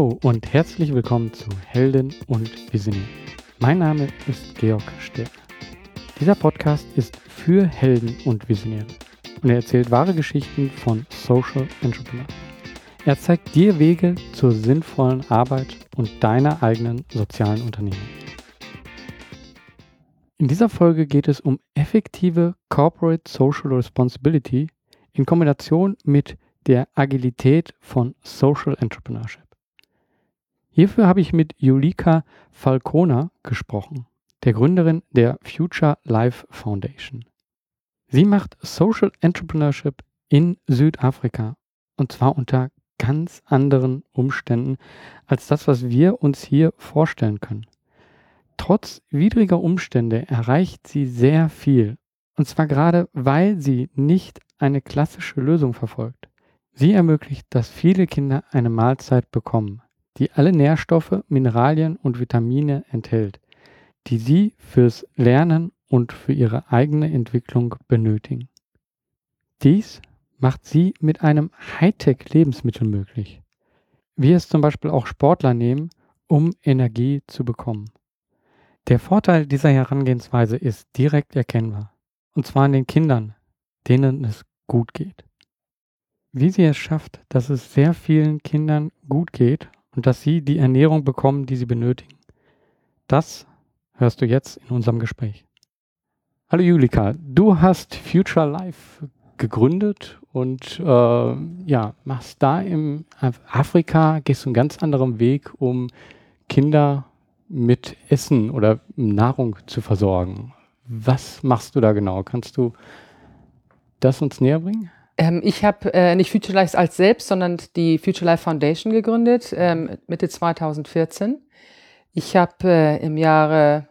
Hallo und herzlich willkommen zu Helden und Visionäre. Mein Name ist Georg Stern. Dieser Podcast ist für Helden und Visionäre und er erzählt wahre Geschichten von Social Entrepreneurs. Er zeigt dir Wege zur sinnvollen Arbeit und deiner eigenen sozialen Unternehmung. In dieser Folge geht es um effektive Corporate Social Responsibility in Kombination mit der Agilität von Social Entrepreneurship. Hierfür habe ich mit Julika Falcona gesprochen, der Gründerin der Future Life Foundation. Sie macht Social Entrepreneurship in Südafrika und zwar unter ganz anderen Umständen als das, was wir uns hier vorstellen können. Trotz widriger Umstände erreicht sie sehr viel und zwar gerade, weil sie nicht eine klassische Lösung verfolgt. Sie ermöglicht, dass viele Kinder eine Mahlzeit bekommen, die alle Nährstoffe, Mineralien und Vitamine enthält, die sie fürs Lernen und für ihre eigene Entwicklung benötigen. Dies macht sie mit einem Hightech-Lebensmittel möglich, wie es zum Beispiel auch Sportler nehmen, um Energie zu bekommen. Der Vorteil dieser Herangehensweise ist direkt erkennbar, und zwar an den Kindern, denen es gut geht wie sie es schafft, dass es sehr vielen Kindern gut geht und dass sie die Ernährung bekommen, die sie benötigen. Das hörst du jetzt in unserem Gespräch. Hallo Julika, du hast Future Life gegründet und äh, ja, machst da im Afrika, gehst du einen ganz anderen Weg, um Kinder mit Essen oder Nahrung zu versorgen. Was machst du da genau? Kannst du das uns näher bringen? Ähm, ich habe äh, nicht Future Life als selbst, sondern die Future Life Foundation gegründet, ähm, Mitte 2014. Ich habe äh, im Jahre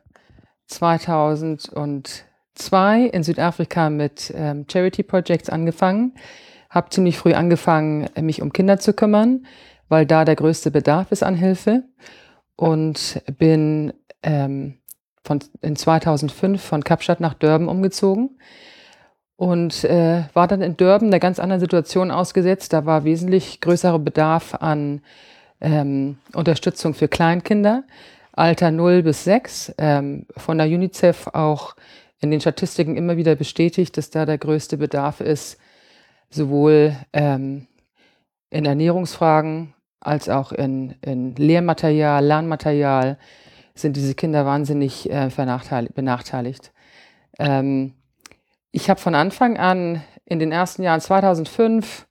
2002 in Südafrika mit ähm, Charity Projects angefangen, habe ziemlich früh angefangen, mich um Kinder zu kümmern, weil da der größte Bedarf ist an Hilfe. Und bin ähm, von, in 2005 von Kapstadt nach Durban umgezogen und äh, war dann in Durban einer ganz anderen Situation ausgesetzt. Da war wesentlich größerer Bedarf an ähm, Unterstützung für Kleinkinder, Alter 0 bis 6, ähm, von der UNICEF auch in den Statistiken immer wieder bestätigt, dass da der größte Bedarf ist, sowohl ähm, in Ernährungsfragen als auch in, in Lehrmaterial, Lernmaterial sind diese Kinder wahnsinnig äh, benachteiligt. Ähm, ich habe von Anfang an in den ersten Jahren 2005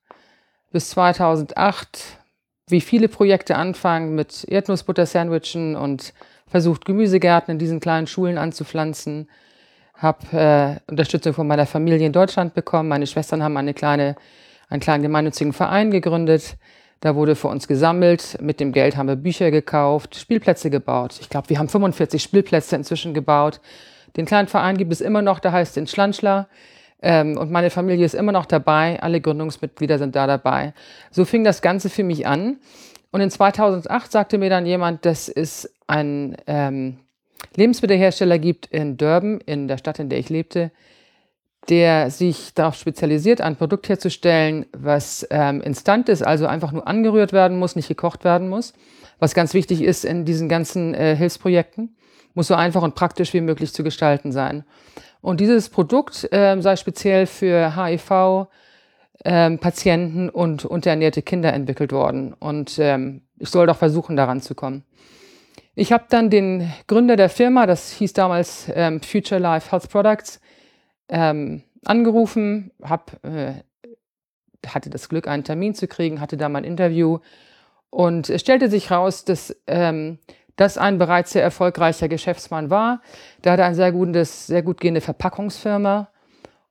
bis 2008, wie viele Projekte anfangen, mit Erdnussbutter-Sandwichen und versucht, Gemüsegärten in diesen kleinen Schulen anzupflanzen. Habe äh, Unterstützung von meiner Familie in Deutschland bekommen. Meine Schwestern haben eine kleine, einen kleinen gemeinnützigen Verein gegründet. Da wurde für uns gesammelt. Mit dem Geld haben wir Bücher gekauft, Spielplätze gebaut. Ich glaube, wir haben 45 Spielplätze inzwischen gebaut. Den kleinen Verein gibt es immer noch, der heißt den Schlanschler. Ähm, und meine Familie ist immer noch dabei. Alle Gründungsmitglieder sind da dabei. So fing das Ganze für mich an. Und in 2008 sagte mir dann jemand, dass es einen ähm, Lebensmittelhersteller gibt in Durban, in der Stadt, in der ich lebte, der sich darauf spezialisiert, ein Produkt herzustellen, was ähm, instant ist, also einfach nur angerührt werden muss, nicht gekocht werden muss, was ganz wichtig ist in diesen ganzen äh, Hilfsprojekten muss so einfach und praktisch wie möglich zu gestalten sein. Und dieses Produkt äh, sei speziell für HIV-Patienten ähm, und unterernährte Kinder entwickelt worden. Und ähm, ich soll doch versuchen, daran zu kommen. Ich habe dann den Gründer der Firma, das hieß damals ähm, Future Life Health Products, ähm, angerufen, hab, äh, hatte das Glück, einen Termin zu kriegen, hatte da mein Interview und es stellte sich raus, dass ähm, das ein bereits sehr erfolgreicher Geschäftsmann war. Der hatte eine sehr, gutes, sehr gut gehende Verpackungsfirma.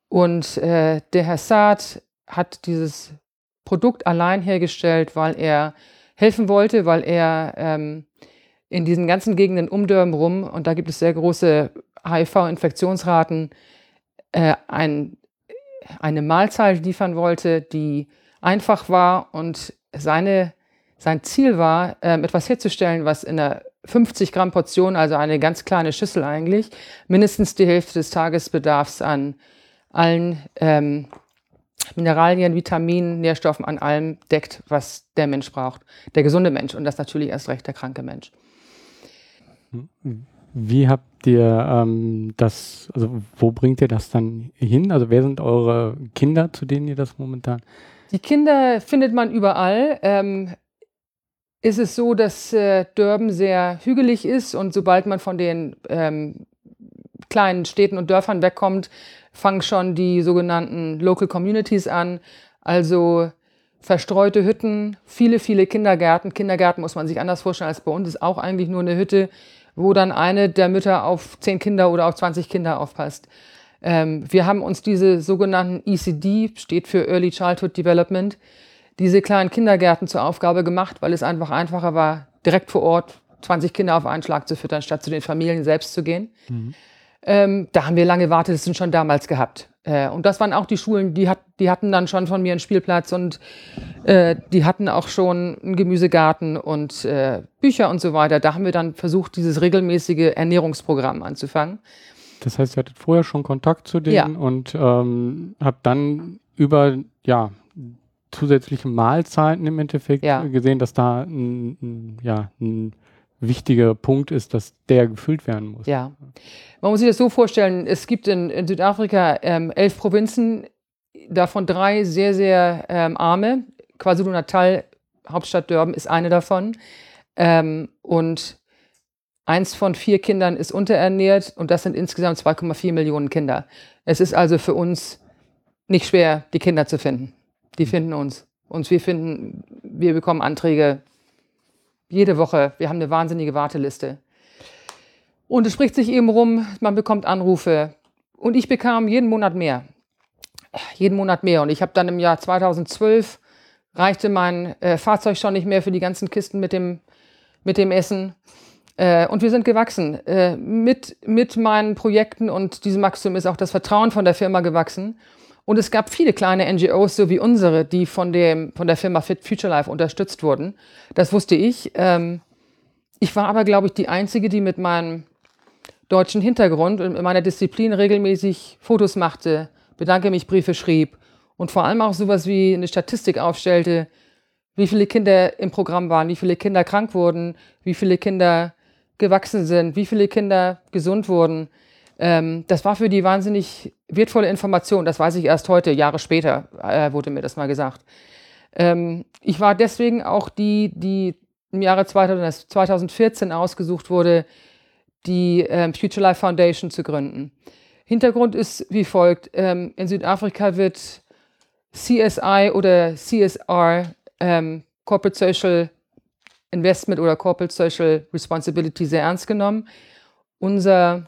Und äh, der Herr Saad hat dieses Produkt allein hergestellt, weil er helfen wollte, weil er ähm, in diesen ganzen Gegenden um Durham rum, und da gibt es sehr große HIV-Infektionsraten, äh, ein, eine Mahlzeit liefern wollte, die einfach war und seine, sein Ziel war, ähm, etwas herzustellen, was in der 50 Gramm Portion, also eine ganz kleine Schüssel eigentlich, mindestens die Hälfte des Tagesbedarfs an allen ähm, Mineralien, Vitaminen, Nährstoffen an allem deckt, was der Mensch braucht. Der gesunde Mensch und das natürlich erst recht der kranke Mensch. Wie habt ihr ähm, das, also wo bringt ihr das dann hin? Also wer sind eure Kinder, zu denen ihr das momentan? Die Kinder findet man überall. Ähm, ist es so, dass äh, Durban sehr hügelig ist und sobald man von den ähm, kleinen Städten und Dörfern wegkommt, fangen schon die sogenannten Local Communities an. Also verstreute Hütten, viele, viele Kindergärten. Kindergärten muss man sich anders vorstellen als bei uns, ist auch eigentlich nur eine Hütte, wo dann eine der Mütter auf zehn Kinder oder auf 20 Kinder aufpasst. Ähm, wir haben uns diese sogenannten ECD, steht für Early Childhood Development, diese kleinen Kindergärten zur Aufgabe gemacht, weil es einfach einfacher war, direkt vor Ort 20 Kinder auf einen Schlag zu füttern, statt zu den Familien selbst zu gehen. Mhm. Ähm, da haben wir lange Wartelisten schon damals gehabt. Äh, und das waren auch die Schulen, die, hat, die hatten dann schon von mir einen Spielplatz und äh, die hatten auch schon einen Gemüsegarten und äh, Bücher und so weiter. Da haben wir dann versucht, dieses regelmäßige Ernährungsprogramm anzufangen. Das heißt, ihr hattet vorher schon Kontakt zu denen ja. und ähm, habt dann über ja, zusätzliche Mahlzeiten im Endeffekt ja. gesehen, dass da ein, ein, ja, ein wichtiger Punkt ist, dass der gefüllt werden muss. Ja, man muss sich das so vorstellen, es gibt in, in Südafrika ähm, elf Provinzen, davon drei sehr, sehr ähm, arme. KwaZulu-Natal, Hauptstadt Durban, ist eine davon. Ähm, und eins von vier Kindern ist unterernährt und das sind insgesamt 2,4 Millionen Kinder. Es ist also für uns nicht schwer, die Kinder zu finden. Die mhm. finden uns. Und wir finden, wir bekommen Anträge jede Woche. Wir haben eine wahnsinnige Warteliste. Und es spricht sich eben rum, man bekommt Anrufe. Und ich bekam jeden Monat mehr. Jeden Monat mehr. Und ich habe dann im Jahr 2012 reichte mein äh, Fahrzeug schon nicht mehr für die ganzen Kisten mit dem, mit dem Essen. Äh, und wir sind gewachsen. Äh, mit, mit meinen Projekten und diesem Maximum ist auch das Vertrauen von der Firma gewachsen. Und es gab viele kleine NGOs, so wie unsere, die von, dem, von der Firma Fit Future Life unterstützt wurden. Das wusste ich. Ähm, ich war aber, glaube ich, die Einzige, die mit meinem deutschen Hintergrund und meiner Disziplin regelmäßig Fotos machte, bedanke mich Briefe schrieb und vor allem auch sowas wie eine Statistik aufstellte, wie viele Kinder im Programm waren, wie viele Kinder krank wurden, wie viele Kinder gewachsen sind, wie viele Kinder gesund wurden. Ähm, das war für die wahnsinnig wertvolle Information. Das weiß ich erst heute, Jahre später äh, wurde mir das mal gesagt. Ähm, ich war deswegen auch die, die im Jahre 2014 ausgesucht wurde, die ähm, Future Life Foundation zu gründen. Hintergrund ist wie folgt. Ähm, in Südafrika wird CSI oder CSR, ähm, Corporate Social Investment oder Corporate Social Responsibility, sehr ernst genommen. Unser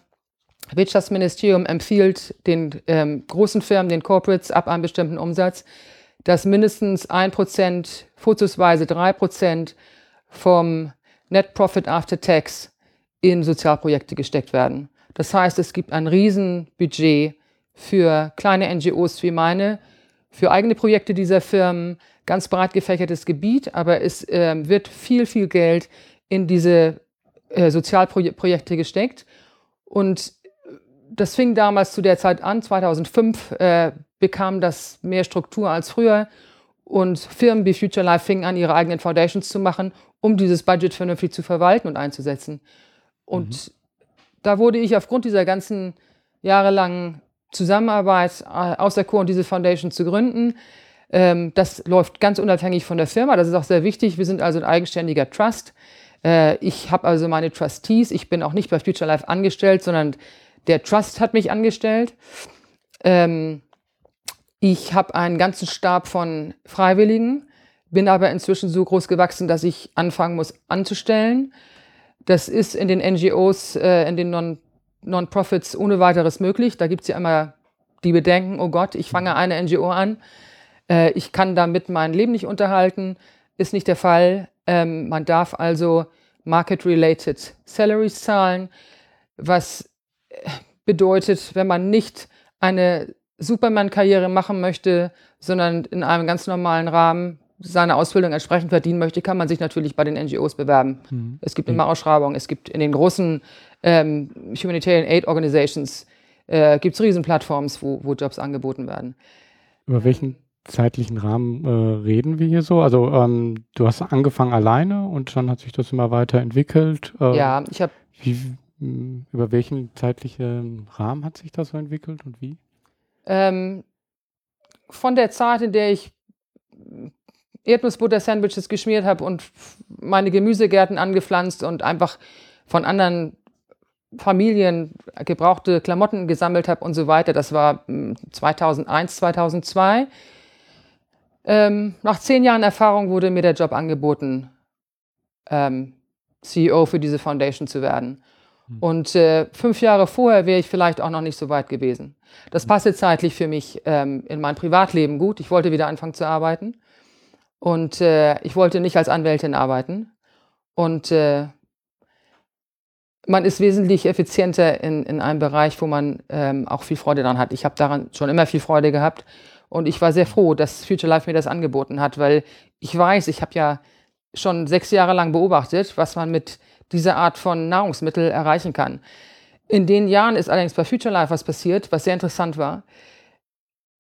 Wirtschaftsministerium empfiehlt den ähm, großen Firmen, den Corporates ab einem bestimmten Umsatz, dass mindestens 1%, vorzugsweise 3% vom Net Profit After Tax in Sozialprojekte gesteckt werden. Das heißt, es gibt ein Riesenbudget für kleine NGOs wie meine, für eigene Projekte dieser Firmen, ganz breit gefächertes Gebiet, aber es äh, wird viel, viel Geld in diese äh, Sozialprojekte gesteckt. Und das fing damals zu der Zeit an, 2005 äh, bekam das mehr Struktur als früher und Firmen wie Future Life fingen an, ihre eigenen Foundations zu machen, um dieses Budget vernünftig zu verwalten und einzusetzen. Und mhm. da wurde ich aufgrund dieser ganzen jahrelangen Zusammenarbeit äh, auserkoren, diese Foundation zu gründen. Ähm, das läuft ganz unabhängig von der Firma. Das ist auch sehr wichtig. Wir sind also ein eigenständiger Trust. Äh, ich habe also meine Trustees. Ich bin auch nicht bei Future Life angestellt, sondern der Trust hat mich angestellt. Ähm, ich habe einen ganzen Stab von Freiwilligen, bin aber inzwischen so groß gewachsen, dass ich anfangen muss anzustellen. Das ist in den NGOs, äh, in den Non- Non-Profits ohne weiteres möglich. Da gibt es ja immer die Bedenken, oh Gott, ich fange eine NGO an, äh, ich kann damit mein Leben nicht unterhalten. Ist nicht der Fall. Ähm, man darf also Market-Related Salaries zahlen, was bedeutet, wenn man nicht eine Superman-Karriere machen möchte, sondern in einem ganz normalen Rahmen seine Ausbildung entsprechend verdienen möchte, kann man sich natürlich bei den NGOs bewerben. Mhm. Es gibt immer Ausschreibungen, es gibt in den großen ähm, Humanitarian Aid Organizations äh, gibt es Riesenplattforms, wo, wo Jobs angeboten werden. Über welchen zeitlichen Rahmen äh, reden wir hier so? Also ähm, du hast angefangen alleine und dann hat sich das immer weiterentwickelt. Äh, ja, ich habe. Über welchen zeitlichen Rahmen hat sich das so entwickelt und wie? Ähm, von der Zeit, in der ich Erdnussbutter-Sandwiches geschmiert habe und meine Gemüsegärten angepflanzt und einfach von anderen Familien gebrauchte Klamotten gesammelt habe und so weiter. Das war 2001, hm, 2002. Ähm, nach zehn Jahren Erfahrung wurde mir der Job angeboten, ähm, CEO für diese Foundation zu werden. Hm. Und äh, fünf Jahre vorher wäre ich vielleicht auch noch nicht so weit gewesen. Das hm. passte zeitlich für mich ähm, in mein Privatleben gut. Ich wollte wieder anfangen zu arbeiten. Und äh, ich wollte nicht als Anwältin arbeiten. Und äh, man ist wesentlich effizienter in, in einem Bereich, wo man ähm, auch viel Freude daran hat. Ich habe daran schon immer viel Freude gehabt. Und ich war sehr froh, dass Future Life mir das angeboten hat, weil ich weiß, ich habe ja schon sechs Jahre lang beobachtet, was man mit dieser Art von Nahrungsmittel erreichen kann. In den Jahren ist allerdings bei Future Life was passiert, was sehr interessant war.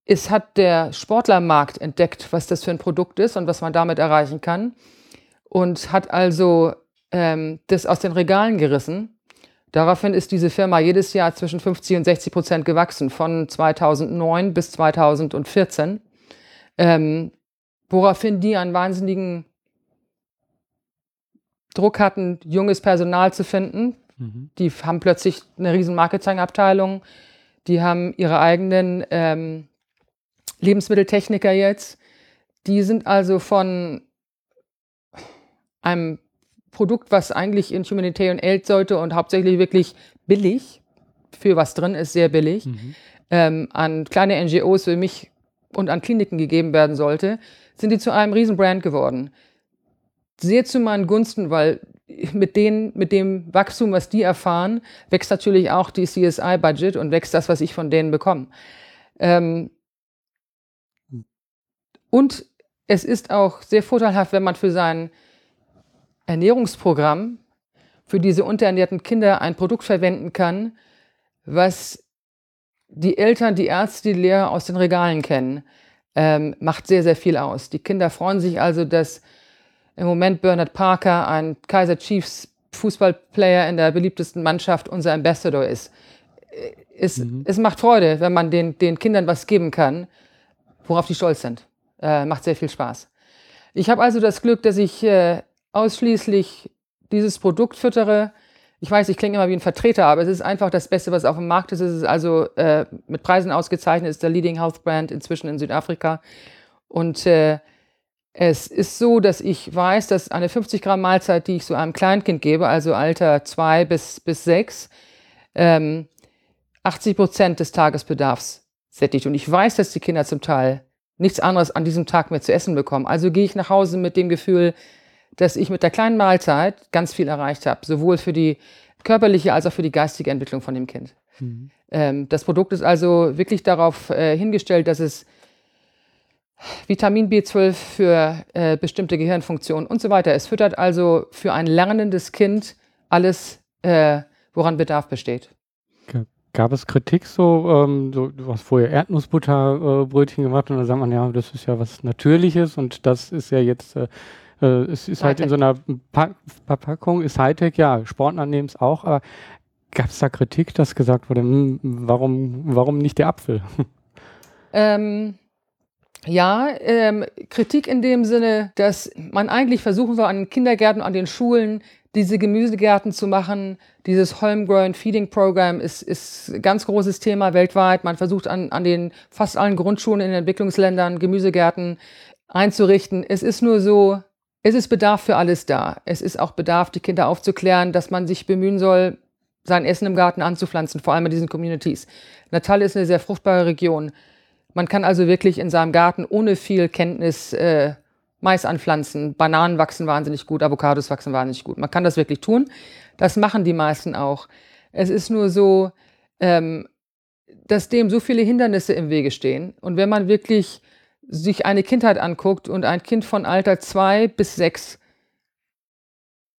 Es hat der Sportlermarkt entdeckt, was das für ein Produkt ist und was man damit erreichen kann. Und hat also ähm, das aus den Regalen gerissen. Daraufhin ist diese Firma jedes Jahr zwischen 50 und 60 Prozent gewachsen, von 2009 bis 2014. Ähm, woraufhin die einen wahnsinnigen Druck hatten, junges Personal zu finden. Mhm. Die haben plötzlich eine riesen Marketingabteilung. Die haben ihre eigenen ähm, Lebensmitteltechniker jetzt. Die sind also von einem Produkt, was eigentlich in Humanitarian Aid sollte und hauptsächlich wirklich billig, für was drin ist, sehr billig, mhm. ähm, an kleine NGOs wie mich und an Kliniken gegeben werden sollte, sind die zu einem Riesenbrand geworden. Sehr zu meinen Gunsten, weil mit, denen, mit dem Wachstum, was die erfahren, wächst natürlich auch die CSI-Budget und wächst das, was ich von denen bekomme. Ähm, und es ist auch sehr vorteilhaft, wenn man für sein Ernährungsprogramm für diese unterernährten Kinder ein Produkt verwenden kann, was die Eltern, die Ärzte, die Lehrer aus den Regalen kennen, ähm, macht sehr, sehr viel aus. Die Kinder freuen sich also, dass im Moment Bernard Parker, ein Kaiser Chiefs Fußballplayer in der beliebtesten Mannschaft, unser Ambassador ist. Äh, es, mhm. es macht Freude, wenn man den, den Kindern was geben kann, worauf die stolz sind. Äh, macht sehr viel Spaß. Ich habe also das Glück, dass ich äh, ausschließlich dieses Produkt füttere. Ich weiß, ich klinge immer wie ein Vertreter, aber es ist einfach das Beste, was auf dem Markt ist. Es ist also äh, mit Preisen ausgezeichnet, ist der Leading Health Brand inzwischen in Südafrika. Und äh, es ist so, dass ich weiß, dass eine 50 Gramm Mahlzeit, die ich so einem Kleinkind gebe, also Alter 2 bis, bis 6, ähm, 80 Prozent des Tagesbedarfs sättigt. Und ich weiß, dass die Kinder zum Teil nichts anderes an diesem Tag mehr zu essen bekommen. Also gehe ich nach Hause mit dem Gefühl, dass ich mit der kleinen Mahlzeit ganz viel erreicht habe, sowohl für die körperliche als auch für die geistige Entwicklung von dem Kind. Mhm. Ähm, das Produkt ist also wirklich darauf äh, hingestellt, dass es Vitamin B12 für äh, bestimmte Gehirnfunktionen und so weiter. Es füttert also für ein lernendes Kind alles, äh, woran Bedarf besteht. Gab es Kritik so, ähm, so du hast vorher Erdnussbutterbrötchen äh, gemacht und da sagt man, ja, das ist ja was Natürliches und das ist ja jetzt, äh, äh es ist halt in so einer pa Verpackung, ist Hightech, ja, Sportler nehmen es auch, aber gab es da Kritik, dass gesagt wurde, hm, warum, warum nicht der Apfel? Ähm, ja, ähm, Kritik in dem Sinne, dass man eigentlich versuchen soll, an den Kindergärten, an den Schulen diese Gemüsegärten zu machen. Dieses Homegrown Feeding Program ist, ist ein ganz großes Thema weltweit. Man versucht an, an den fast allen Grundschulen in den Entwicklungsländern Gemüsegärten einzurichten. Es ist nur so, es ist Bedarf für alles da. Es ist auch Bedarf, die Kinder aufzuklären, dass man sich bemühen soll, sein Essen im Garten anzupflanzen, vor allem in diesen Communities. Natal ist eine sehr fruchtbare Region. Man kann also wirklich in seinem Garten ohne viel Kenntnis äh, Mais anpflanzen. Bananen wachsen wahnsinnig gut, Avocados wachsen wahnsinnig gut. Man kann das wirklich tun. Das machen die meisten auch. Es ist nur so, ähm, dass dem so viele Hindernisse im Wege stehen. Und wenn man wirklich sich eine Kindheit anguckt und ein Kind von Alter zwei bis sechs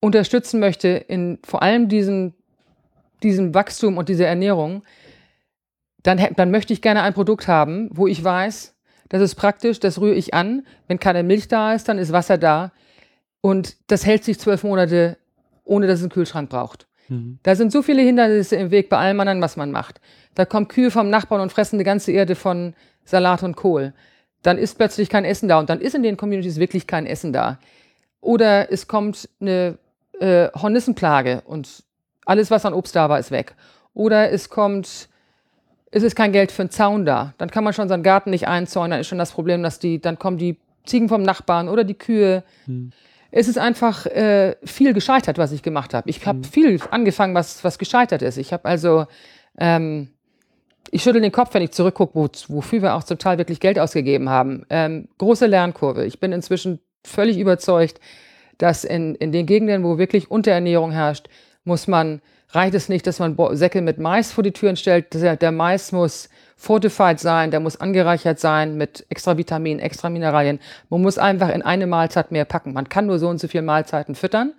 unterstützen möchte in vor allem diesen, diesem Wachstum und dieser Ernährung, dann, dann möchte ich gerne ein Produkt haben, wo ich weiß, Das ist praktisch, das rühre ich an. Wenn keine Milch da ist, dann ist Wasser da. Und das hält sich zwölf Monate, ohne dass es einen Kühlschrank braucht. Mhm. Da sind so viele Hindernisse im Weg bei allem anderen, was man macht. Da kommen Kühe vom Nachbarn und fressen die ganze Erde von Salat und Kohl. Dann ist plötzlich kein Essen da und dann ist in den Communities wirklich kein Essen da. Oder es kommt eine äh, Hornissenplage und alles, was an Obst da war, ist weg. Oder es kommt, es ist kein Geld für einen Zaun da. Dann kann man schon seinen Garten nicht einzäunen. Dann ist schon das Problem, dass die, dann kommen die Ziegen vom Nachbarn oder die Kühe. Hm. Es ist einfach äh, viel gescheitert, was ich gemacht habe. Ich habe hm. viel angefangen, was, was gescheitert ist. Ich habe also, ähm, ich schüttel den Kopf, wenn ich zurückgucke, wo, wofür wir auch zum Teil wirklich Geld ausgegeben haben. Ähm, große Lernkurve. Ich bin inzwischen völlig überzeugt, dass in, in den Gegenden, wo wirklich Unterernährung herrscht, muss man, reicht es nicht, dass man Säcke mit Mais vor die Türen stellt. Der, Mais muss fortified sein, der muss angereichert sein mit extra Vitaminen, extra Mineralien. Man muss einfach in eine Mahlzeit mehr packen. Man kann nur so und so viele Mahlzeiten füttern.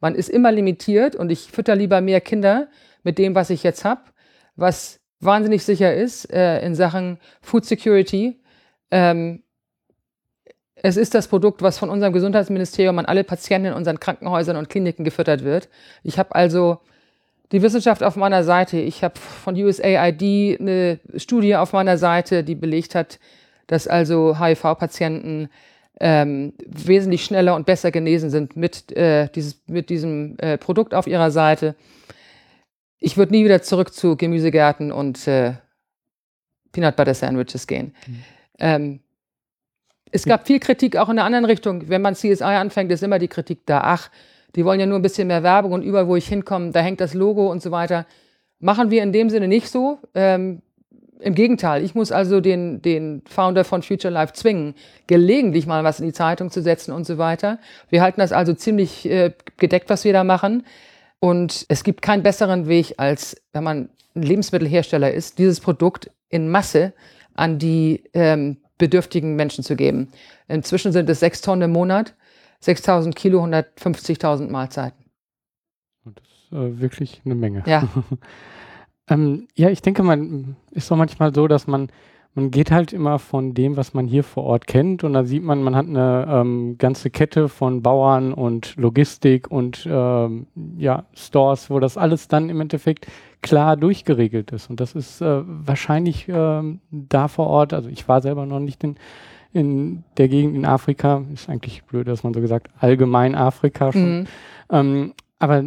Man ist immer limitiert und ich fütter lieber mehr Kinder mit dem, was ich jetzt habe, was wahnsinnig sicher ist äh, in Sachen Food Security. Ähm, es ist das Produkt, was von unserem Gesundheitsministerium an alle Patienten in unseren Krankenhäusern und Kliniken gefüttert wird. Ich habe also die Wissenschaft auf meiner Seite. Ich habe von USAID eine Studie auf meiner Seite, die belegt hat, dass also HIV-Patienten ähm, wesentlich schneller und besser genesen sind mit, äh, dieses, mit diesem äh, Produkt auf ihrer Seite. Ich würde nie wieder zurück zu Gemüsegärten und äh, Peanut Butter Sandwiches gehen. Mhm. Ähm, es gab viel Kritik auch in der anderen Richtung. Wenn man CSI anfängt, ist immer die Kritik da. Ach, die wollen ja nur ein bisschen mehr Werbung und überall, wo ich hinkomme, da hängt das Logo und so weiter. Machen wir in dem Sinne nicht so. Ähm, Im Gegenteil, ich muss also den, den Founder von Future Life zwingen, gelegentlich mal was in die Zeitung zu setzen und so weiter. Wir halten das also ziemlich äh, gedeckt, was wir da machen. Und es gibt keinen besseren Weg, als wenn man ein Lebensmittelhersteller ist, dieses Produkt in Masse an die ähm, bedürftigen Menschen zu geben. Inzwischen sind es sechs Tonnen im Monat, 6000 Kilo, 150.000 Mahlzeiten. Das ist äh, wirklich eine Menge. Ja. ähm, ja, ich denke, man ist doch manchmal so, dass man man geht halt immer von dem, was man hier vor Ort kennt und da sieht man, man hat eine ähm, ganze Kette von Bauern und Logistik und ähm, ja, Stores, wo das alles dann im Endeffekt klar durchgeregelt ist. Und das ist äh, wahrscheinlich äh, da vor Ort, also ich war selber noch nicht in, in der Gegend in Afrika, ist eigentlich blöd, dass man so gesagt, allgemein Afrika schon. Mhm. Ähm, aber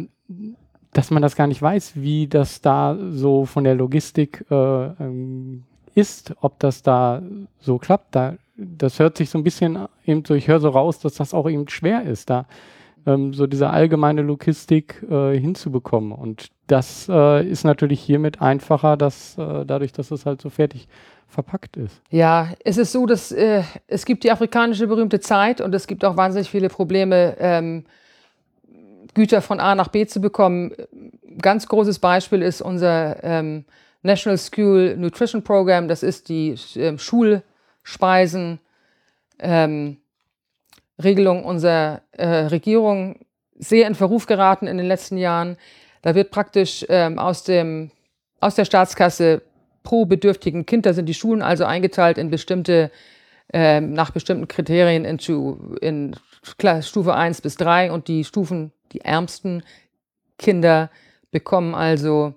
dass man das gar nicht weiß, wie das da so von der Logistik äh, ähm, ist, ob das da so klappt. Da, das hört sich so ein bisschen eben so, ich höre so raus, dass das auch eben schwer ist, da ähm, so diese allgemeine Logistik äh, hinzubekommen. Und das äh, ist natürlich hiermit einfacher, dass äh, dadurch, dass es halt so fertig verpackt ist. Ja, es ist so, dass äh, es gibt die afrikanische berühmte Zeit und es gibt auch wahnsinnig viele Probleme, ähm, Güter von A nach B zu bekommen. Ganz großes Beispiel ist unser ähm, National School Nutrition Program, das ist die äh, Schulspeisen. Ähm, Regelung unserer äh, Regierung sehr in Verruf geraten in den letzten Jahren. Da wird praktisch ähm, aus, dem, aus der Staatskasse pro bedürftigen Kind, da sind die Schulen also eingeteilt in bestimmte, äh, nach bestimmten Kriterien in, in Stufe 1 bis 3 und die Stufen, die ärmsten Kinder bekommen also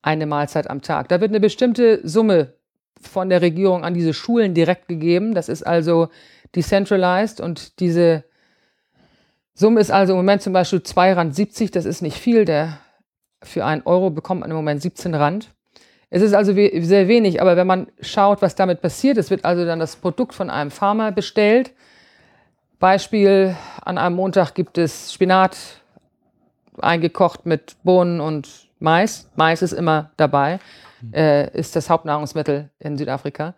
eine Mahlzeit am Tag. Da wird eine bestimmte Summe von der Regierung an diese Schulen direkt gegeben. Das ist also decentralized und diese Summe ist also im Moment zum Beispiel 2 Rand 70, das ist nicht viel. Der, für einen Euro bekommt man im Moment 17 Rand. Es ist also sehr wenig, aber wenn man schaut, was damit passiert, es wird also dann das Produkt von einem Farmer bestellt. Beispiel, an einem Montag gibt es Spinat eingekocht mit Bohnen und Mais, Mais ist immer dabei, mhm. äh, ist das Hauptnahrungsmittel in Südafrika.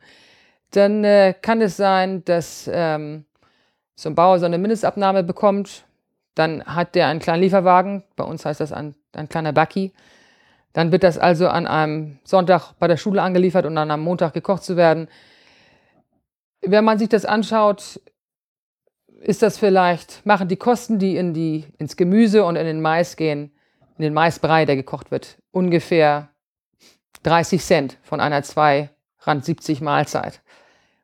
Dann äh, kann es sein, dass ähm, so ein Bauer so eine Mindestabnahme bekommt. Dann hat der einen kleinen Lieferwagen, bei uns heißt das ein, ein kleiner Bucky. Dann wird das also an einem Sonntag bei der Schule angeliefert und dann am Montag gekocht zu werden. Wenn man sich das anschaut, ist das vielleicht, machen die Kosten, die, in die ins Gemüse und in den Mais gehen, in den Maisbrei, der gekocht wird, ungefähr 30 Cent von einer 2 Rand 70 Mahlzeit.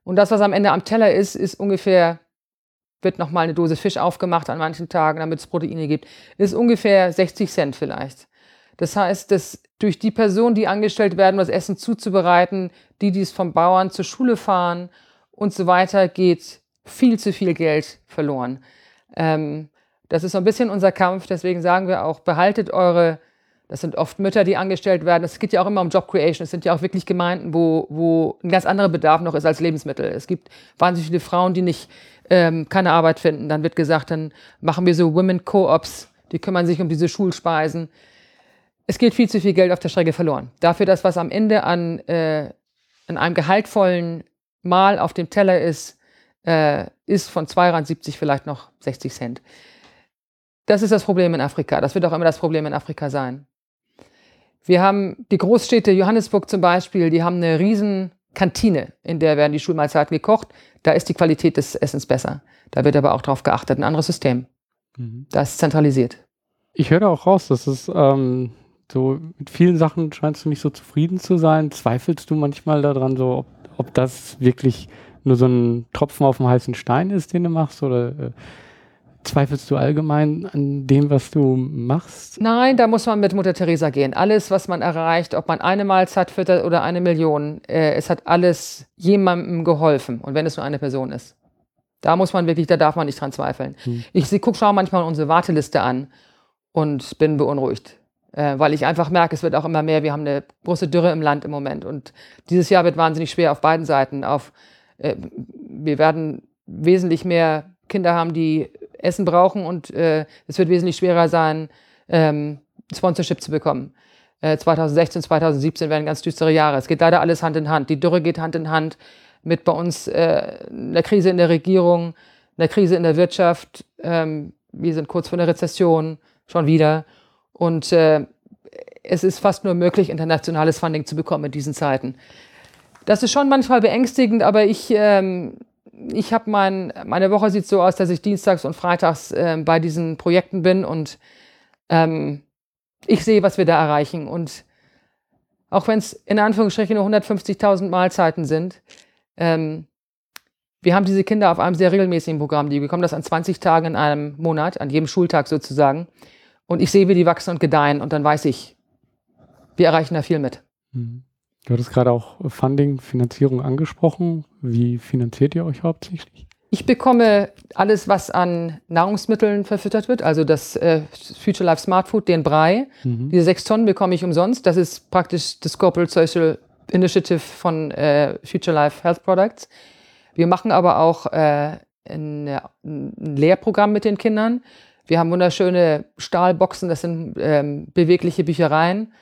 Und das, was am Ende am Teller ist, ist ungefähr, wird nochmal eine Dose Fisch aufgemacht an manchen Tagen, damit es Proteine gibt, ist ungefähr 60 Cent vielleicht. Das heißt, dass durch die Personen, die angestellt werden, das Essen zuzubereiten, die, die es vom Bauern zur Schule fahren und so weiter, geht viel zu viel Geld verloren. Ähm, das ist so ein bisschen unser Kampf, deswegen sagen wir auch, behaltet eure, das sind oft Mütter, die angestellt werden. Es geht ja auch immer um Job Creation. Es sind ja auch wirklich Gemeinden, wo, wo ein ganz anderer Bedarf noch ist als Lebensmittel. Es gibt wahnsinnig viele Frauen, die nicht ähm, keine Arbeit finden. Dann wird gesagt, dann machen wir so Women Co-ops, die kümmern sich um diese Schulspeisen. Es geht viel zu viel Geld auf der Strecke verloren. Dafür, dass was am Ende an, äh, an einem gehaltvollen Mahl auf dem Teller ist, äh, ist von 2,70 Rand vielleicht noch 60 Cent. Das ist das Problem in Afrika. Das wird auch immer das Problem in Afrika sein. Wir haben die Großstädte, Johannesburg zum Beispiel, die haben eine riesen Kantine, in der werden die Schulmahlzeiten gekocht. Da ist die Qualität des Essens besser. Da wird aber auch darauf geachtet. Ein anderes System. Mhm. Das ist zentralisiert. Ich höre auch raus, dass es ähm, so mit vielen Sachen scheinst du nicht so zufrieden zu sein. Zweifelst du manchmal daran, so ob, ob das wirklich nur so ein Tropfen auf dem heißen Stein ist, den du machst? Oder äh, zweifelst du allgemein an dem, was du machst? Nein, da muss man mit Mutter Teresa gehen. Alles, was man erreicht, ob man eine Mahlzeit füttert oder eine Million, äh, es hat alles jemandem geholfen. Und wenn es nur eine Person ist. Da muss man wirklich, da darf man nicht dran zweifeln. Hm. Ich gucke, schaue manchmal unsere Warteliste an und bin beunruhigt. Äh, weil ich einfach merke, es wird auch immer mehr. Wir haben eine große Dürre im Land im Moment. Und dieses Jahr wird wahnsinnig schwer auf beiden Seiten. Auf äh, wir werden wesentlich mehr Kinder haben, die Essen brauchen und äh, es wird wesentlich schwerer sein, ähm, Sponsorship zu bekommen. Äh, 2016, 2017 werden ganz düstere Jahre. Es geht leider alles Hand in Hand. Die Dürre geht Hand in Hand mit bei uns äh, einer Krise in der Regierung, einer Krise in der Wirtschaft. Ähm, wir sind kurz vor einer Rezession schon wieder. Und äh, es ist fast nur möglich, internationales Funding zu bekommen in diesen Zeiten. Das ist schon manchmal beängstigend, aber ich, ähm, ich habe mein, meine Woche sieht so aus, dass ich dienstags und freitags äh, bei diesen Projekten bin und ähm, ich sehe, was wir da erreichen. Und auch wenn es in Anführungsstrichen nur 150.000 Mahlzeiten sind, ähm, wir haben diese Kinder auf einem sehr regelmäßigen Programm. Die bekommen das an 20 Tagen in einem Monat, an jedem Schultag sozusagen. Und ich sehe, wie die wachsen und gedeihen. Und dann weiß ich, wir erreichen da viel mit. Mhm. Du hattest gerade auch Funding, Finanzierung angesprochen. Wie finanziert ihr euch hauptsächlich? Ich bekomme alles, was an Nahrungsmitteln verfüttert wird, also das äh, Future Life Smart Food, den Brei. Mhm. Diese sechs Tonnen bekomme ich umsonst. Das ist praktisch das Corporate Social Initiative von äh, Future Life Health Products. Wir machen aber auch äh, ein, ein, Lehrprogramm mit den Kindern. Wir haben wunderschöne Stahlboxen, das sind ähm, bewegliche Büchereien.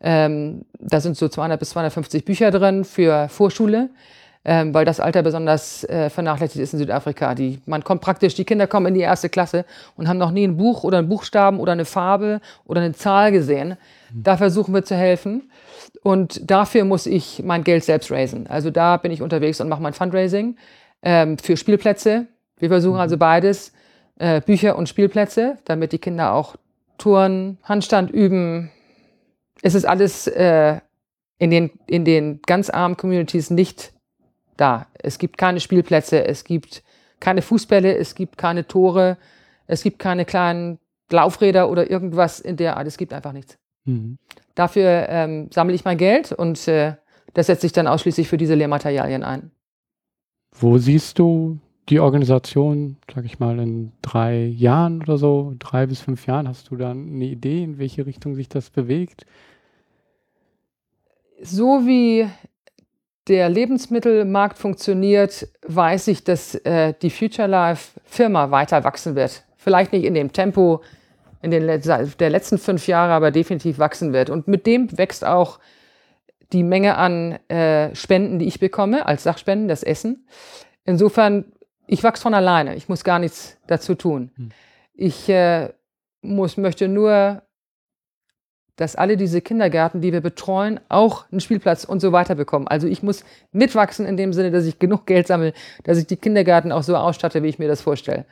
Ähm, da sind so 200 bis 250 Bücher drin für Vorschule, ähm, weil das Alter besonders äh, vernachlässigt ist in Südafrika. Die, man kommt praktisch, die Kinder kommen in die erste Klasse und haben noch nie ein Buch oder einen Buchstaben oder eine Farbe oder eine Zahl gesehen. Mhm. Da versuchen wir zu helfen. Und dafür muss ich mein Geld selbst raisen. Also da bin ich unterwegs und mache mein Fundraising ähm, für Spielplätze. Wir versuchen mhm. also beides, äh, Bücher und Spielplätze, damit die Kinder auch Touren, Handstand üben, es ist alles äh, in, den, in den ganz armen Communities nicht da. Es gibt keine Spielplätze, es gibt keine Fußbälle, es gibt keine Tore, es gibt keine kleinen Laufräder oder irgendwas in der Art. Es gibt einfach nichts. Mhm. Dafür ähm, sammle ich mein Geld und äh, das setze ich dann ausschließlich für diese Lehrmaterialien ein. Wo siehst du die Organisation, sag ich mal, in drei Jahren oder so, drei bis fünf Jahren? Hast du da eine Idee, in welche Richtung sich das bewegt? so wie der Lebensmittelmarkt funktioniert, weiß ich, dass äh, die Future Life Firma weiter wachsen wird. Vielleicht nicht in dem Tempo in den der letzten fünf Jahre, aber definitiv wachsen wird. Und mit dem wächst auch die Menge an äh, Spenden, die ich bekomme, als Sachspenden, das Essen. Insofern, ich wachse von alleine. Ich muss gar nichts dazu tun. Hm. Ich äh, muss, möchte nur dass alle diese Kindergärten, die wir betreuen, auch einen Spielplatz und so weiter bekommen. Also ich muss mitwachsen in dem Sinne, dass ich genug Geld sammle, dass ich die Kindergärten auch so ausstatte, wie ich mir das vorstelle.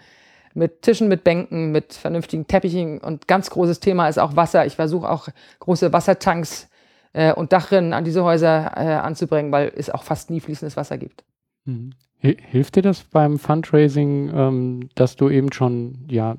Mit Tischen, mit Bänken, mit vernünftigen Teppichen und ganz großes Thema ist auch Wasser. Ich versuche auch große Wassertanks äh, und Dachrinnen an diese Häuser äh, anzubringen, weil es auch fast nie fließendes Wasser gibt. Mhm. Hilft dir das beim Fundraising, ähm, dass du eben schon ja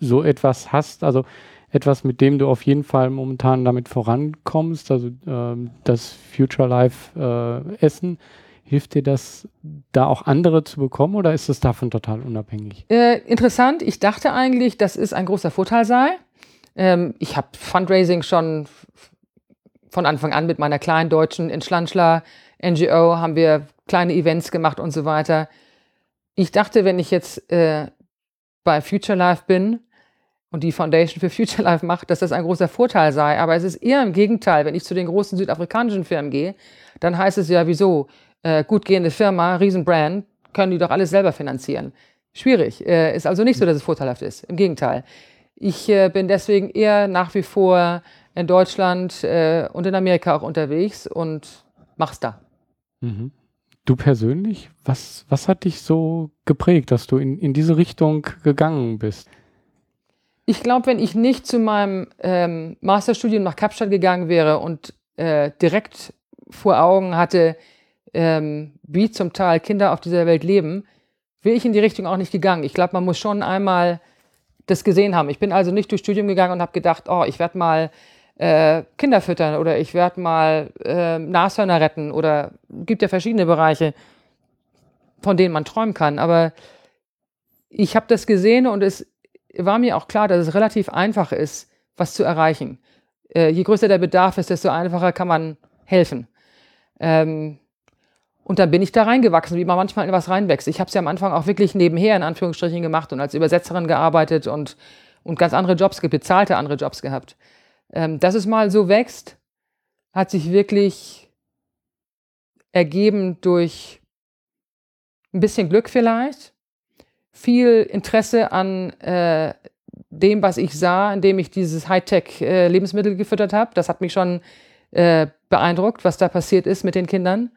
so etwas hast, also etwas, mit dem du auf jeden Fall momentan damit vorankommst, also ähm, das Future Life äh, Essen, hilft dir das, da auch andere zu bekommen oder ist es davon total unabhängig? Äh, interessant, ich dachte eigentlich, dass es ein großer Vorteil sei. Ähm, ich habe Fundraising schon von Anfang an mit meiner kleinen deutschen Entschlanschler NGO haben wir kleine Events gemacht und so weiter. Ich dachte, wenn ich jetzt äh, bei Future Life bin und die Foundation für Future Life macht, dass das ein großer Vorteil sei. Aber es ist eher im Gegenteil. Wenn ich zu den großen südafrikanischen Firmen gehe, dann heißt es ja, wieso? Äh, gut gehende Firma, Riesenbrand, können die doch alles selber finanzieren. Schwierig. Äh, ist also nicht so, dass es vorteilhaft ist. Im Gegenteil. Ich äh, bin deswegen eher nach wie vor in Deutschland äh, und in Amerika auch unterwegs und mach's da. Mhm. Du persönlich, was, was hat dich so geprägt, dass du in, in diese Richtung gegangen bist? Ich glaube, wenn ich nicht zu meinem ähm, Masterstudium nach Kapstadt gegangen wäre und äh, direkt vor Augen hatte, ähm, wie zum Teil Kinder auf dieser Welt leben, wäre ich in die Richtung auch nicht gegangen. Ich glaube, man muss schon einmal das gesehen haben. Ich bin also nicht durchs Studium gegangen und habe gedacht, oh, ich werde mal äh, Kinder füttern oder ich werde mal äh, Nashörner retten oder gibt ja verschiedene Bereiche, von denen man träumen kann. Aber ich habe das gesehen und es war mir auch klar, dass es relativ einfach ist, was zu erreichen. Äh, je größer der Bedarf ist, desto einfacher kann man helfen. Ähm, und dann bin ich da reingewachsen, wie man manchmal in was reinwächst. Ich habe es ja am Anfang auch wirklich nebenher in Anführungsstrichen gemacht und als Übersetzerin gearbeitet und, und ganz andere Jobs, bezahlte andere Jobs gehabt. Ähm, dass es mal so wächst, hat sich wirklich ergeben durch ein bisschen Glück vielleicht, viel Interesse an äh, dem, was ich sah, indem ich dieses Hightech-Lebensmittel äh, gefüttert habe. Das hat mich schon äh, beeindruckt, was da passiert ist mit den Kindern,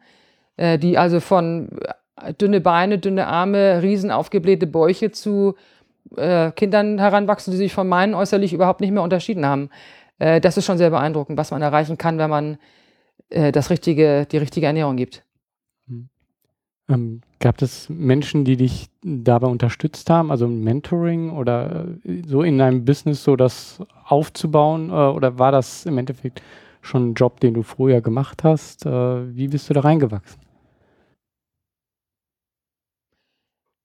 äh, die also von äh, dünne Beine, dünne Arme, riesen aufgeblähte Bäuche zu äh, Kindern heranwachsen, die sich von meinen äußerlich überhaupt nicht mehr unterschieden haben äh, das ist schon sehr beeindruckend, was man erreichen kann, wenn man äh, das richtige, die richtige Ernährung gibt. Hm. Ähm, gab es Menschen, die dich dabei unterstützt haben, also Mentoring oder äh, so in deinem Business so das aufzubauen? Äh, oder war das im Endeffekt schon ein Job, den du früher gemacht hast? Äh, wie bist du da reingewachsen?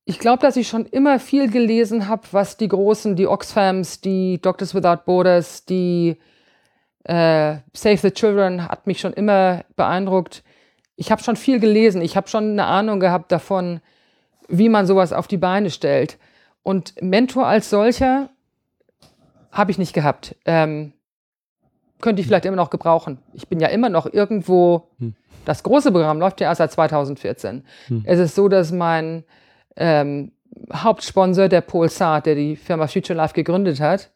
Ich glaube, dass ich schon immer viel gelesen habe, was die Großen, die Oxfams, die Doctors Without Borders, die äh, Save the Children hat mich schon immer beeindruckt. Ich habe schon viel gelesen. Ich habe schon eine Ahnung gehabt davon, wie man sowas auf die Beine stellt. Und Mentor als solcher habe ich nicht gehabt. Ähm, könnte ich vielleicht immer noch gebrauchen. Ich bin ja immer noch irgendwo. Hm. Das große Programm läuft ja erst seit 2014. Hm. Es ist so, dass mein ähm, Hauptsponsor, der Saad, der die Firma Future Life gegründet hat,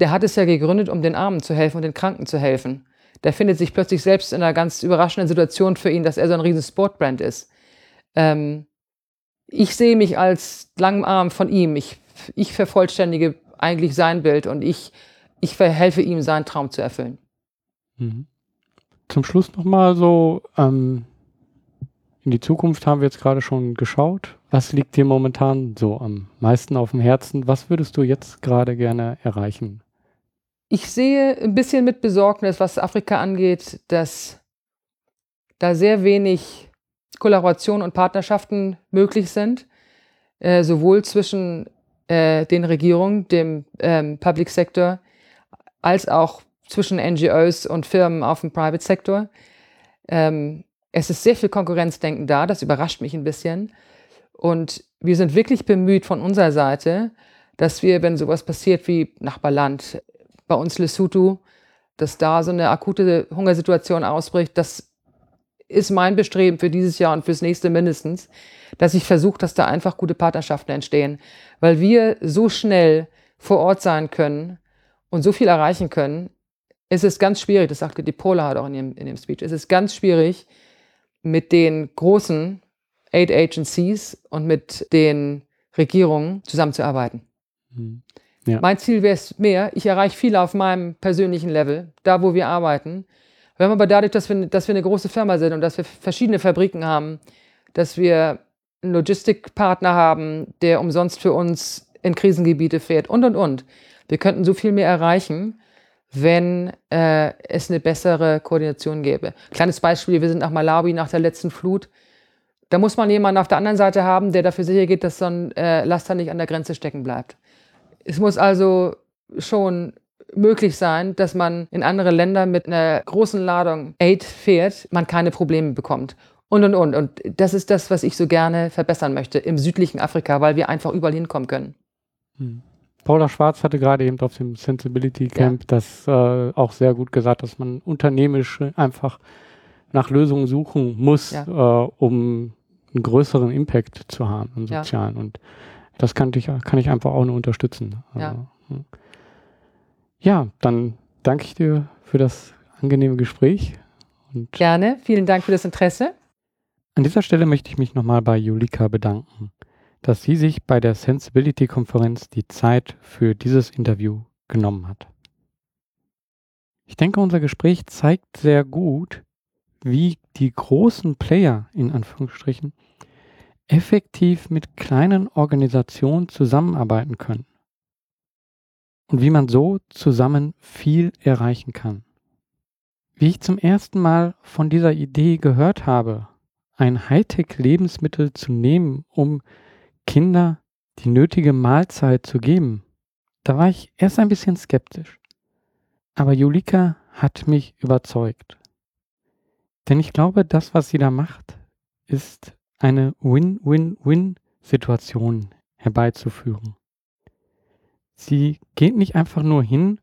der hat es ja gegründet, um den Armen zu helfen und den Kranken zu helfen. Der findet sich plötzlich selbst in einer ganz überraschenden Situation für ihn, dass er so ein riesen Sportbrand ist. Ähm, ich sehe mich als langen Arm von ihm. Ich, ich vervollständige eigentlich sein Bild und ich, ich verhelfe ihm, seinen Traum zu erfüllen. Mhm. Zum Schluss nochmal so, ähm, in die Zukunft haben wir jetzt gerade schon geschaut. Was liegt dir momentan so am meisten auf dem Herzen? Was würdest du jetzt gerade gerne erreichen? Ich sehe ein bisschen mit Besorgnis, was Afrika angeht, dass da sehr wenig Kollaboration und Partnerschaften möglich sind, äh, sowohl zwischen äh, den Regierungen, dem ähm, Public Sector, als auch zwischen NGOs und Firmen auf dem Private Sector. Ähm, es ist sehr viel Konkurrenzdenken da, das überrascht mich ein bisschen. Und wir sind wirklich bemüht von unserer Seite, dass wir, wenn sowas passiert wie Nachbarland, bei uns Lesotho, dass da so eine akute Hungersituation ausbricht, das ist mein Bestreben für dieses Jahr und fürs nächste mindestens, dass ich versuche, dass da einfach gute Partnerschaften entstehen, weil wir so schnell vor Ort sein können und so viel erreichen können. Es ist ganz schwierig, das sagte die Pola auch in ihrem, in dem Speech, es ist ganz schwierig, mit den großen Aid Agencies und mit den Regierungen zusammenzuarbeiten. Mhm. Ja. Mein Ziel wäre es mehr, ich erreiche viel auf meinem persönlichen Level, da wo wir arbeiten, Wir haben aber dadurch, dass wir, dass wir eine große Firma sind und dass wir verschiedene Fabriken haben, dass wir einen Logistikpartner haben, der umsonst für uns in Krisengebiete fährt und, und, und. Wir könnten so viel mehr erreichen, wenn äh, es eine bessere Koordination gäbe. Kleines Beispiel, wir sind nach Malawi nach der letzten Flut. Da muss man jemanden auf der anderen Seite haben, der dafür sicher geht, dass so ein äh, Laster nicht an der Grenze stecken bleibt. Es muss also schon möglich sein, dass man in andere Länder mit einer großen Ladung Aid fährt, man keine Probleme bekommt. Und, und, und. Und das ist das, was ich so gerne verbessern möchte im südlichen Afrika, weil wir einfach überall hinkommen können. Hm. Paula Schwarz hatte gerade eben auf dem Sensibility Camp ja. das äh, auch sehr gut gesagt, dass man unternehmisch einfach nach Lösungen suchen muss, ja. äh, um einen größeren Impact zu haben, einen sozialen. Ja. Und das kann ich, kann ich einfach auch nur unterstützen. Ja. Also, hm. ja, dann danke ich dir für das angenehme Gespräch. Und Gerne, vielen Dank für das Interesse. An dieser Stelle möchte ich mich nochmal bei Julika bedanken dass sie sich bei der Sensibility-Konferenz die Zeit für dieses Interview genommen hat. Ich denke, unser Gespräch zeigt sehr gut, wie die großen Player in Anführungsstrichen effektiv mit kleinen Organisationen zusammenarbeiten können und wie man so zusammen viel erreichen kann. Wie ich zum ersten Mal von dieser Idee gehört habe, ein Hightech-Lebensmittel zu nehmen, um Kinder die nötige Mahlzeit zu geben, da war ich erst ein bisschen skeptisch. Aber Julika hat mich überzeugt. Denn ich glaube, das, was sie da macht, ist eine Win-Win-Win-Situation herbeizuführen. Sie geht nicht einfach nur hin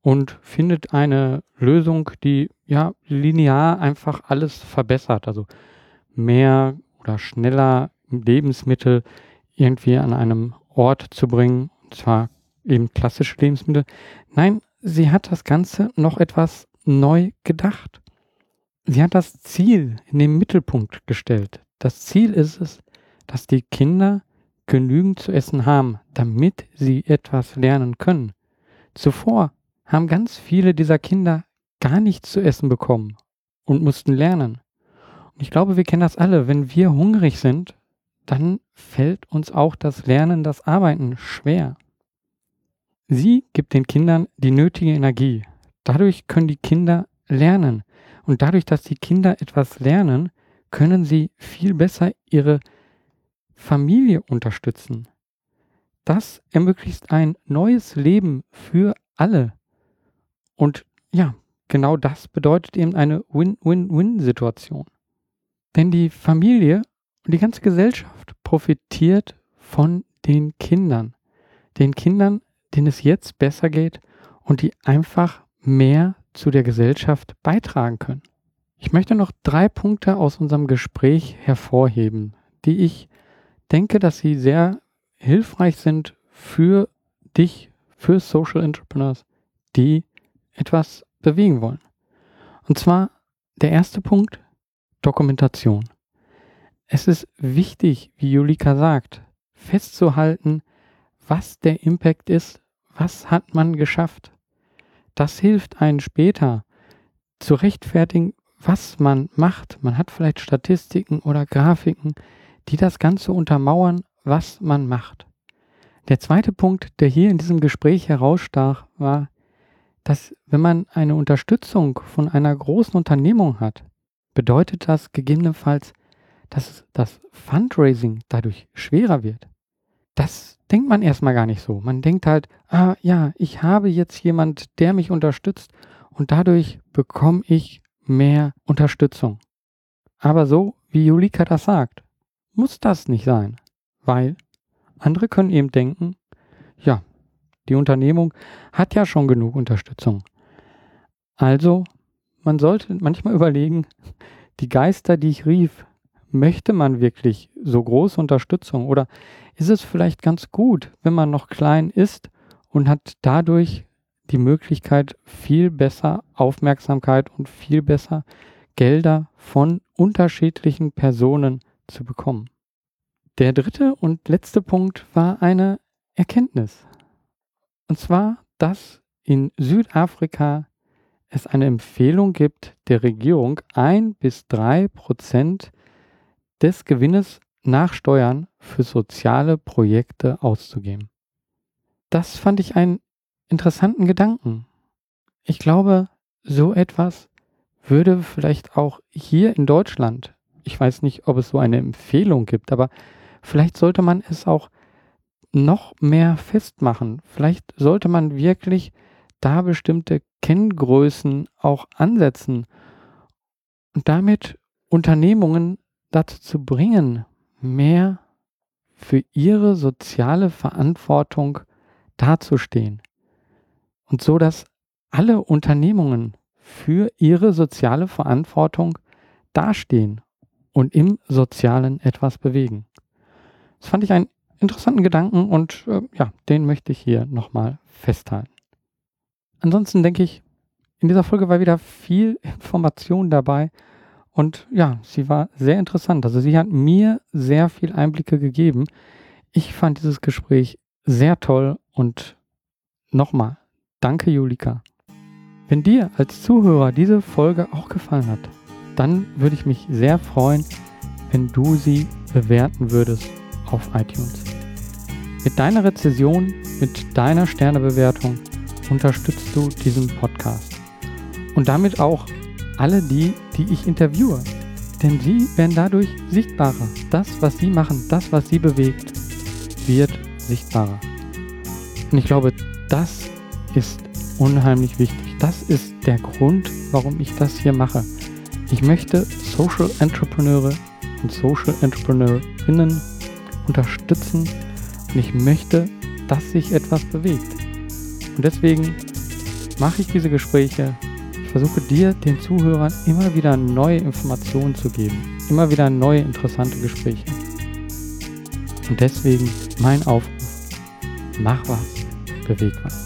und findet eine Lösung, die ja linear einfach alles verbessert, also mehr oder schneller Lebensmittel irgendwie an einem Ort zu bringen, und zwar eben klassische Lebensmittel. Nein, sie hat das Ganze noch etwas neu gedacht. Sie hat das Ziel in den Mittelpunkt gestellt. Das Ziel ist es, dass die Kinder genügend zu essen haben, damit sie etwas lernen können. Zuvor haben ganz viele dieser Kinder gar nichts zu essen bekommen und mussten lernen. Und ich glaube, wir kennen das alle. Wenn wir hungrig sind, dann fällt uns auch das Lernen, das Arbeiten schwer. Sie gibt den Kindern die nötige Energie. Dadurch können die Kinder lernen. Und dadurch, dass die Kinder etwas lernen, können sie viel besser ihre Familie unterstützen. Das ermöglicht ein neues Leben für alle. Und ja, genau das bedeutet eben eine Win-Win-Win-Situation. Denn die Familie und die ganze Gesellschaft profitiert von den Kindern. Den Kindern, denen es jetzt besser geht und die einfach mehr zu der Gesellschaft beitragen können. Ich möchte noch drei Punkte aus unserem Gespräch hervorheben, die ich denke, dass sie sehr hilfreich sind für dich, für Social Entrepreneurs, die etwas bewegen wollen. Und zwar der erste Punkt, Dokumentation. Es ist wichtig, wie Julika sagt, festzuhalten, was der Impact ist, was hat man geschafft. Das hilft einen später zu rechtfertigen, was man macht. Man hat vielleicht Statistiken oder Grafiken, die das Ganze untermauern, was man macht. Der zweite Punkt, der hier in diesem Gespräch herausstach, war, dass wenn man eine Unterstützung von einer großen Unternehmung hat, bedeutet das gegebenenfalls dass das Fundraising dadurch schwerer wird. Das denkt man erstmal gar nicht so. Man denkt halt, ah ja, ich habe jetzt jemand, der mich unterstützt und dadurch bekomme ich mehr Unterstützung. Aber so, wie Julika das sagt, muss das nicht sein, weil andere können eben denken, ja, die Unternehmung hat ja schon genug Unterstützung. Also, man sollte manchmal überlegen, die Geister, die ich rief, möchte man wirklich so große Unterstützung oder ist es vielleicht ganz gut, wenn man noch klein ist und hat dadurch die Möglichkeit, viel besser Aufmerksamkeit und viel besser Gelder von unterschiedlichen Personen zu bekommen. Der dritte und letzte Punkt war eine Erkenntnis. Und zwar, dass in Südafrika es eine Empfehlung gibt der Regierung, ein bis drei Prozent des Gewinnes nach Steuern für soziale Projekte auszugeben. Das fand ich einen interessanten Gedanken. Ich glaube, so etwas würde vielleicht auch hier in Deutschland, ich weiß nicht, ob es so eine Empfehlung gibt, aber vielleicht sollte man es auch noch mehr festmachen. Vielleicht sollte man wirklich da bestimmte Kenngrößen auch ansetzen und damit Unternehmungen dazu zu bringen, mehr für ihre soziale Verantwortung dazustehen. Und so, dass alle Unternehmungen für ihre soziale Verantwortung dastehen und im Sozialen etwas bewegen. Das fand ich einen interessanten Gedanken und äh, ja, den möchte ich hier nochmal festhalten. Ansonsten denke ich, in dieser Folge war wieder viel Information dabei und ja, sie war sehr interessant. Also sie hat mir sehr viel Einblicke gegeben. Ich fand dieses Gespräch sehr toll und nochmal, danke Julika. Wenn dir als Zuhörer diese Folge auch gefallen hat, dann würde ich mich sehr freuen, wenn du sie bewerten würdest auf iTunes. Mit deiner Rezession, mit deiner Sternebewertung unterstützt du diesen Podcast. Und damit auch alle die, die ich interviewe. Denn sie werden dadurch sichtbarer. Das, was sie machen, das, was sie bewegt, wird sichtbarer. Und ich glaube, das ist unheimlich wichtig. Das ist der Grund, warum ich das hier mache. Ich möchte Social Entrepreneure und Social Entrepreneurinnen unterstützen und ich möchte, dass sich etwas bewegt. Und deswegen mache ich diese Gespräche. Versuche dir, den Zuhörern, immer wieder neue Informationen zu geben. Immer wieder neue interessante Gespräche. Und deswegen mein Aufruf. Mach was, beweg was.